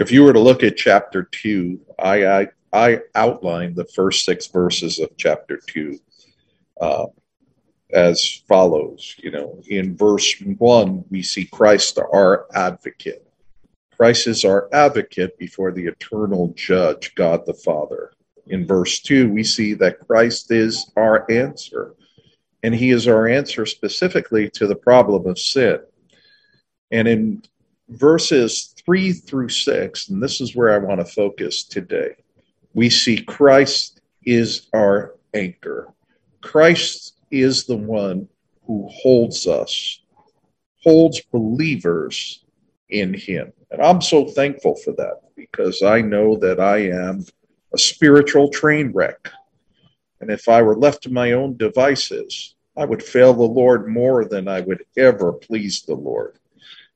If you were to look at chapter two, I, I, I outlined the first six verses of chapter two uh, as follows. You know, in verse one, we see Christ our advocate. Christ is our advocate before the eternal judge, God the Father. In verse 2, we see that Christ is our answer, and he is our answer specifically to the problem of sin. And in verses 3 through 6, and this is where I want to focus today, we see Christ is our anchor. Christ is the one who holds us, holds believers in him. And I'm so thankful for that because I know that I am a spiritual train wreck. And if I were left to my own devices, I would fail the Lord more than I would ever please the Lord.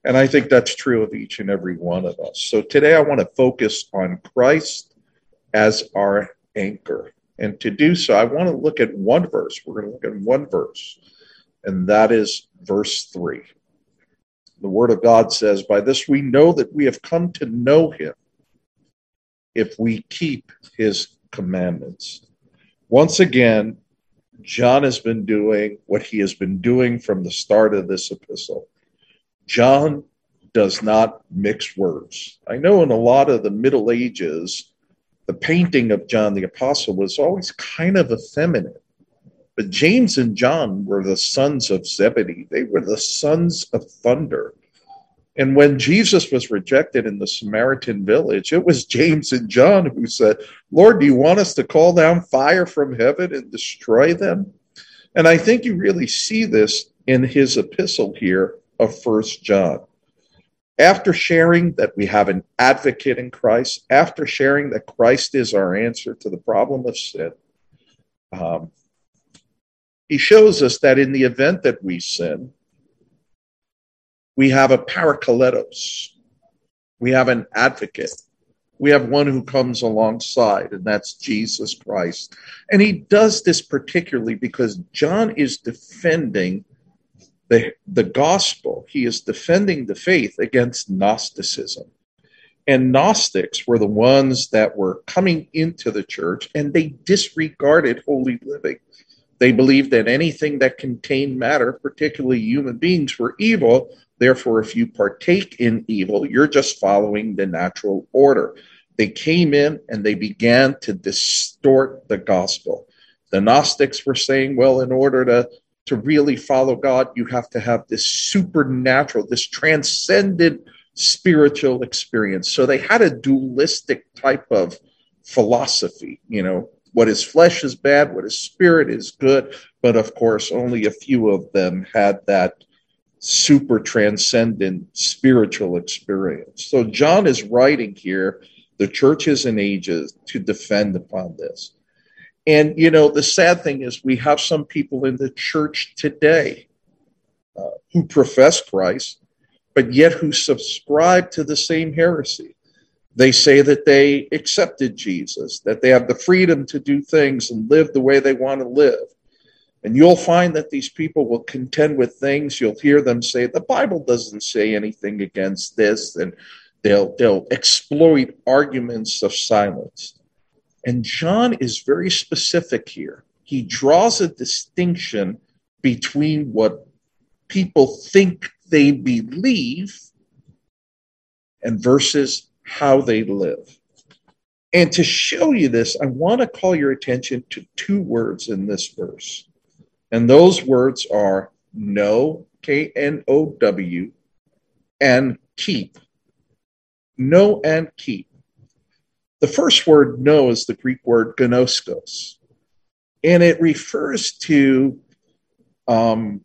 And I think that's true of each and every one of us. So today I want to focus on Christ as our anchor. And to do so, I want to look at one verse. We're going to look at one verse, and that is verse 3. The Word of God says, By this we know that we have come to know Him if we keep His commandments. Once again, John has been doing what he has been doing from the start of this epistle. John does not mix words. I know in a lot of the Middle Ages, the painting of John the Apostle was always kind of effeminate. But James and John were the sons of Zebedee, they were the sons of thunder. And when Jesus was rejected in the Samaritan village, it was James and John who said, Lord, do you want us to call down fire from heaven and destroy them? And I think you really see this in his epistle here of First John. After sharing that we have an advocate in Christ, after sharing that Christ is our answer to the problem of sin, um, he shows us that in the event that we sin, we have a parakletos, we have an advocate, we have one who comes alongside, and that's Jesus Christ. And he does this particularly because John is defending the, the gospel, he is defending the faith against Gnosticism. And Gnostics were the ones that were coming into the church and they disregarded holy living. They believed that anything that contained matter, particularly human beings, were evil. Therefore, if you partake in evil, you're just following the natural order. They came in and they began to distort the gospel. The Gnostics were saying, well, in order to, to really follow God, you have to have this supernatural, this transcendent spiritual experience. So they had a dualistic type of philosophy, you know, what is flesh is bad, what is spirit is good. But of course, only a few of them had that super transcendent spiritual experience. So John is writing here the churches and ages to defend upon this. And, you know, the sad thing is we have some people in the church today uh, who profess Christ, but yet who subscribe to the same heresy. They say that they accepted Jesus, that they have the freedom to do things and live the way they want to live. And you'll find that these people will contend with things. You'll hear them say, the Bible doesn't say anything against this, and they'll, they'll exploit arguments of silence. And John is very specific here. He draws a distinction between what people think they believe and versus how they live. And to show you this, I want to call your attention to two words in this verse. And those words are know, K N O W, and keep. Know and keep. The first word know is the Greek word gnoskos, and it refers to um,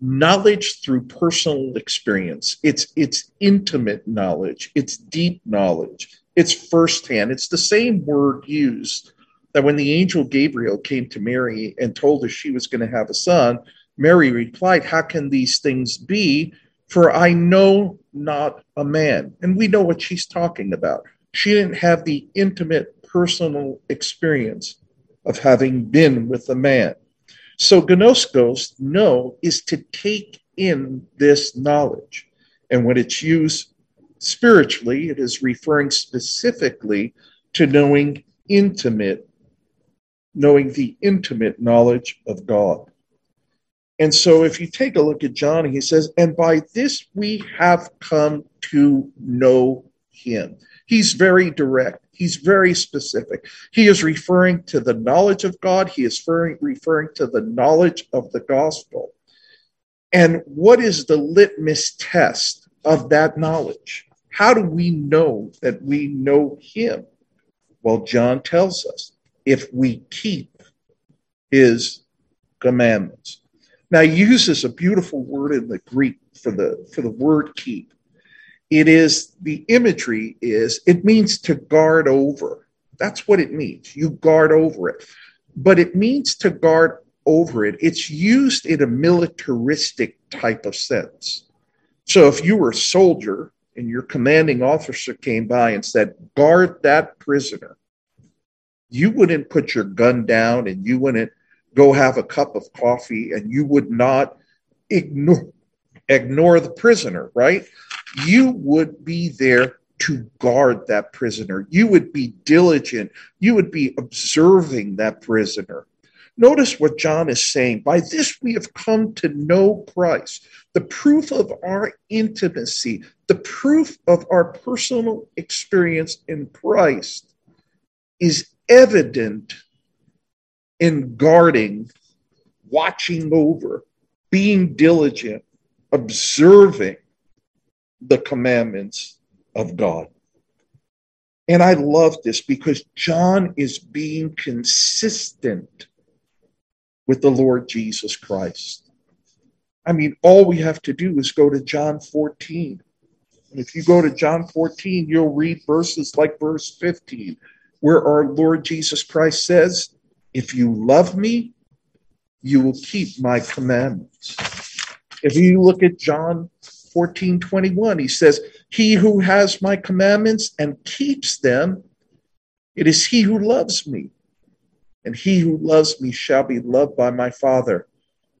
knowledge through personal experience. It's it's intimate knowledge. It's deep knowledge. It's firsthand. It's the same word used that when the angel Gabriel came to Mary and told her she was going to have a son, Mary replied, "How can these things be? For I know not a man." And we know what she's talking about. She didn't have the intimate personal experience of having been with a man. So gnoskos, know, is to take in this knowledge. And when it's used spiritually, it is referring specifically to knowing intimate, knowing the intimate knowledge of God. And so if you take a look at John, he says, and by this we have come to know him. He's very direct. He's very specific. He is referring to the knowledge of God. He is referring, referring to the knowledge of the gospel. And what is the litmus test of that knowledge? How do we know that we know him? Well, John tells us if we keep his commandments. Now, he uses a beautiful word in the Greek for the for the word keep. It is the imagery is it means to guard over. That's what it means. You guard over it. But it means to guard over it. It's used in a militaristic type of sense. So if you were a soldier and your commanding officer came by and said, guard that prisoner, you wouldn't put your gun down and you wouldn't go have a cup of coffee and you would not ignore ignore the prisoner, right? You would be there to guard that prisoner. You would be diligent. You would be observing that prisoner. Notice what John is saying. By this we have come to know Christ, the proof of our intimacy, the proof of our personal experience in Christ is evident in guarding, watching over, being diligent, observing the commandments of God. And I love this because John is being consistent with the Lord Jesus Christ. I mean, all we have to do is go to John 14. And if you go to John 14, you'll read verses like verse 15, where our Lord Jesus Christ says, If you love me, you will keep my commandments. If you look at John 14 21, he says, He who has my commandments and keeps them, it is he who loves me. And he who loves me shall be loved by my Father,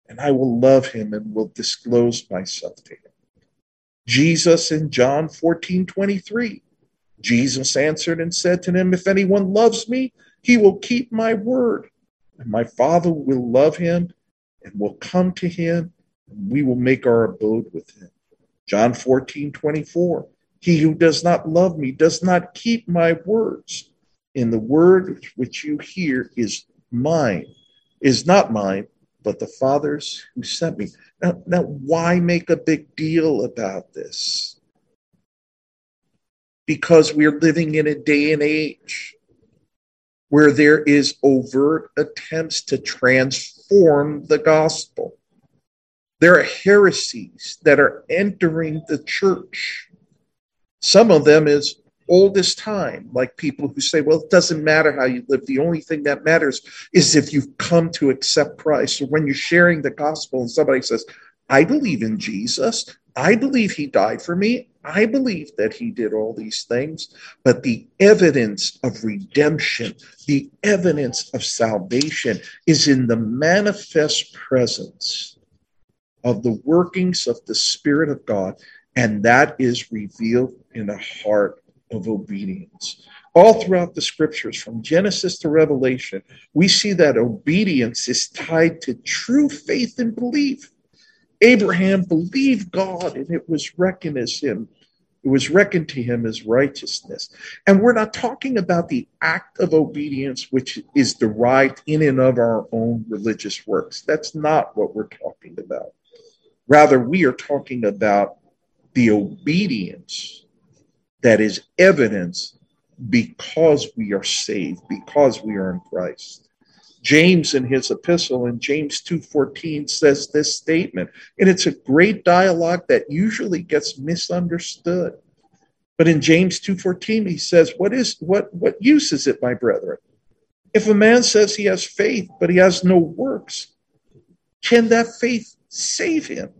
and I will love him and will disclose myself to him. Jesus in John 14 23, Jesus answered and said to them, If anyone loves me, he will keep my word, and my Father will love him and will come to him and we will make our abode with him. John 14, 24. He who does not love me does not keep my words. And the word which you hear is mine, is not mine, but the Father's who sent me. Now, now why make a big deal about this? Because we're living in a day and age where there is overt attempts to transform the gospel. There are heresies that are entering the church. Some of them is oldest time, like people who say, well, it doesn't matter how you live. The only thing that matters is if you've come to accept Christ. So when you're sharing the gospel and somebody says, I believe in Jesus, I believe he died for me, I believe that he did all these things, but the evidence of redemption, the evidence of salvation is in the manifest presence of the workings of the Spirit of God, and that is revealed in a heart of obedience. All throughout the scriptures, from Genesis to Revelation, we see that obedience is tied to true faith and belief. Abraham believed God, and it was reckoned as him. It was reckoned to him as righteousness. And we're not talking about the act of obedience, which is derived in and of our own religious works. That's not what we're talking about. Rather, we are talking about the obedience that is evidence because we are saved, because we are in Christ. James in his epistle in James 2:14 says this statement, and it's a great dialogue that usually gets misunderstood. But in James 2:14 he says, "What is what what use is it, my brethren? If a man says he has faith but he has no works, can that faith save him?"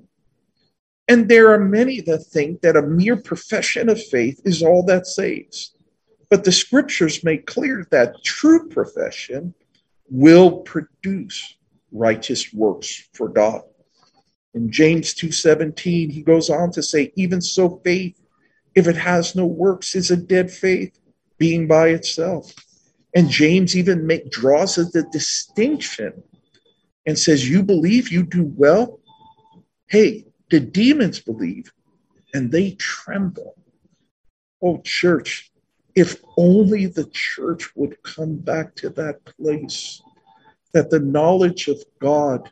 And there are many that think that a mere profession of faith is all that saves. But the scriptures make clear that true profession will produce righteous works for God. In James 2:17 he goes on to say even so faith if it has no works, is a dead faith, being by itself. And James even make, draws the distinction and says, You believe you do well? Hey, the demons believe and they tremble. Oh, church, if only the church would come back to that place that the knowledge of God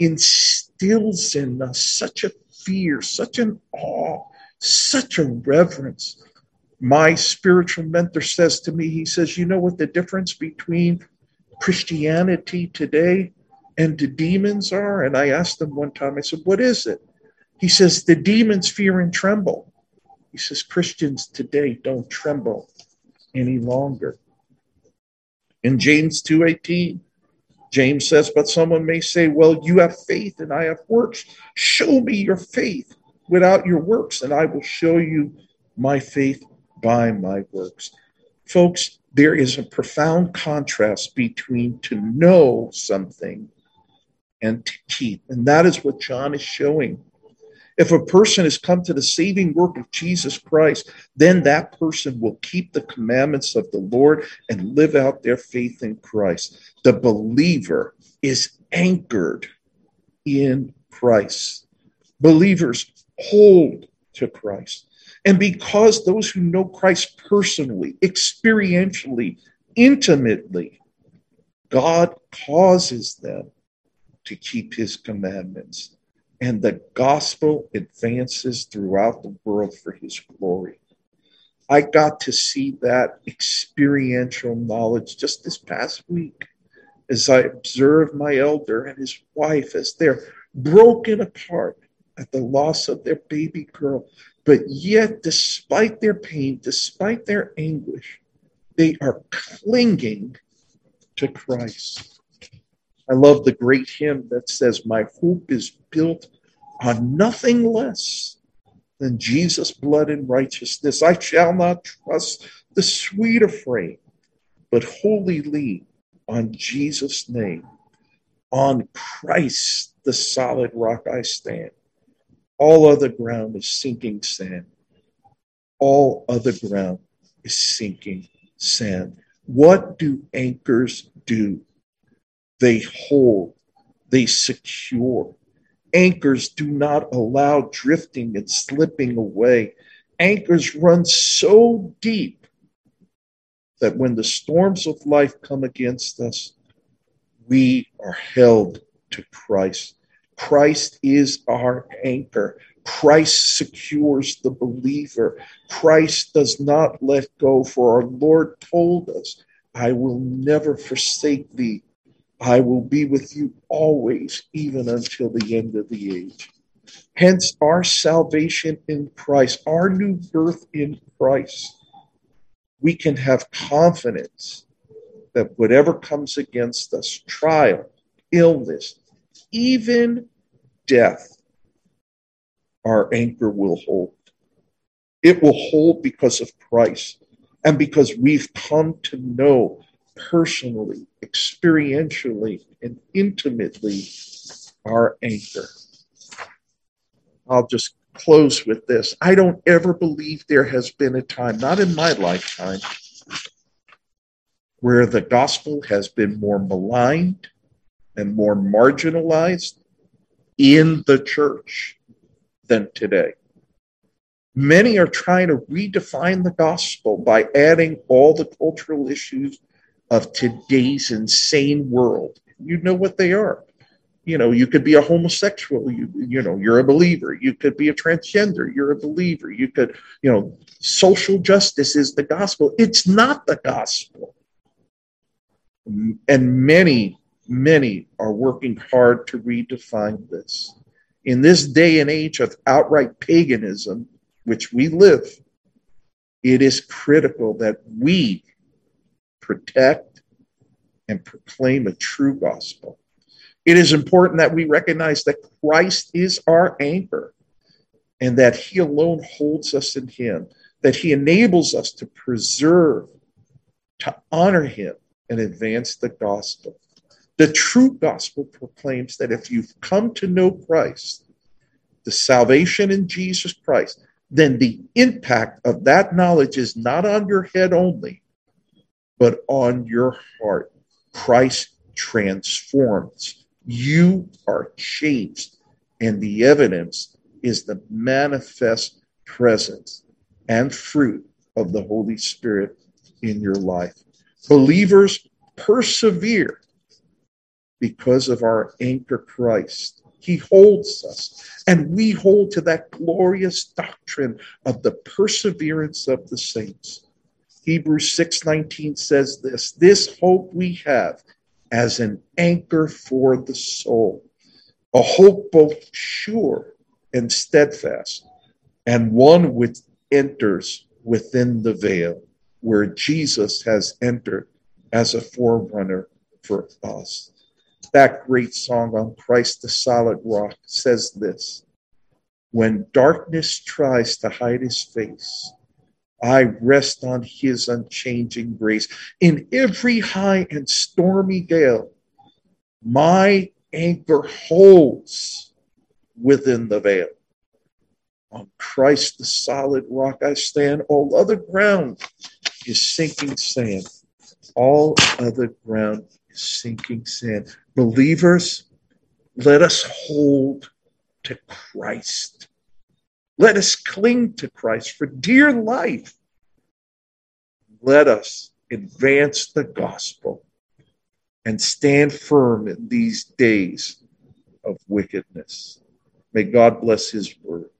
instills in us such a fear, such an awe, such a reverence. My spiritual mentor says to me, he says, You know what the difference between Christianity today and the demons are? And I asked him one time, I said, What is it? He says, The demons fear and tremble. He says, Christians today don't tremble any longer. In James 2:18, James says, But someone may say, Well, you have faith and I have works. Show me your faith without your works, and I will show you my faith by my works. Folks, there is a profound contrast between to know something and keep. And that is what John is showing. If a person has come to the saving work of Jesus Christ, then that person will keep the commandments of the Lord and live out their faith in Christ. The believer is anchored in Christ. Believers hold to Christ. And because those who know Christ personally, experientially, intimately, God causes them to keep his commandments and the gospel advances throughout the world for his glory. I got to see that experiential knowledge just this past week as I observed my elder and his wife as they're broken apart at the loss of their baby girl. But yet, despite their pain, despite their anguish, they are clinging to Christ. I love the great hymn that says, My hope is built on nothing less than Jesus' blood and righteousness. I shall not trust the sweeter frame, but wholly lean on Jesus' name. On Christ, the solid rock, I stand. All other ground is sinking sand. All other ground is sinking sand. What do anchors do? They hold, they secure. Anchors do not allow drifting and slipping away. Anchors run so deep that when the storms of life come against us, we are held to Christ. Christ is our anchor. Christ secures the believer. Christ does not let go, for our Lord told us, I will never forsake thee I will be with you always, even until the end of the age. Hence, our salvation in Christ, our new birth in Christ, we can have confidence that whatever comes against us, trial, illness, even death, our anchor will hold. It will hold because of Christ and because we've come to know personally, experientially, and intimately our anchor. I'll just close with this. I don't ever believe there has been a time, not in my lifetime, where the gospel has been more maligned and more marginalized in the church than today. Many are trying to redefine the gospel by adding all the cultural issues of today's insane world. You know what they are. You know, you could be a homosexual, you you know, you're a believer. You could be a transgender, you're a believer. You could, you know, social justice is the gospel. It's not the gospel. And many, many are working hard to redefine this. In this day and age of outright paganism, which we live, it is critical that we protect, and proclaim a true gospel. It is important that we recognize that Christ is our anchor and that He alone holds us in Him, that He enables us to preserve, to honor Him, and advance the gospel. The true gospel proclaims that if you've come to know Christ, the salvation in Jesus Christ, then the impact of that knowledge is not on your head only, but on your heart. Christ transforms. You are changed, and the evidence is the manifest presence and fruit of the Holy Spirit in your life. Believers persevere because of our anchor Christ. He holds us, and we hold to that glorious doctrine of the perseverance of the saints. Hebrews 6:19 says this, this hope we have as an anchor for the soul, a hope both sure and steadfast, and one which enters within the veil, where Jesus has entered as a forerunner for us. That great song on Christ the solid rock says this When darkness tries to hide his face, I rest on his unchanging grace. In every high and stormy gale, my anchor holds within the veil. On Christ, the solid rock, I stand. All other ground is sinking sand. All other ground is sinking sand. Believers, let us hold to Christ. Let us cling to Christ for dear life. Let us advance the gospel and stand firm in these days of wickedness. May God bless his word.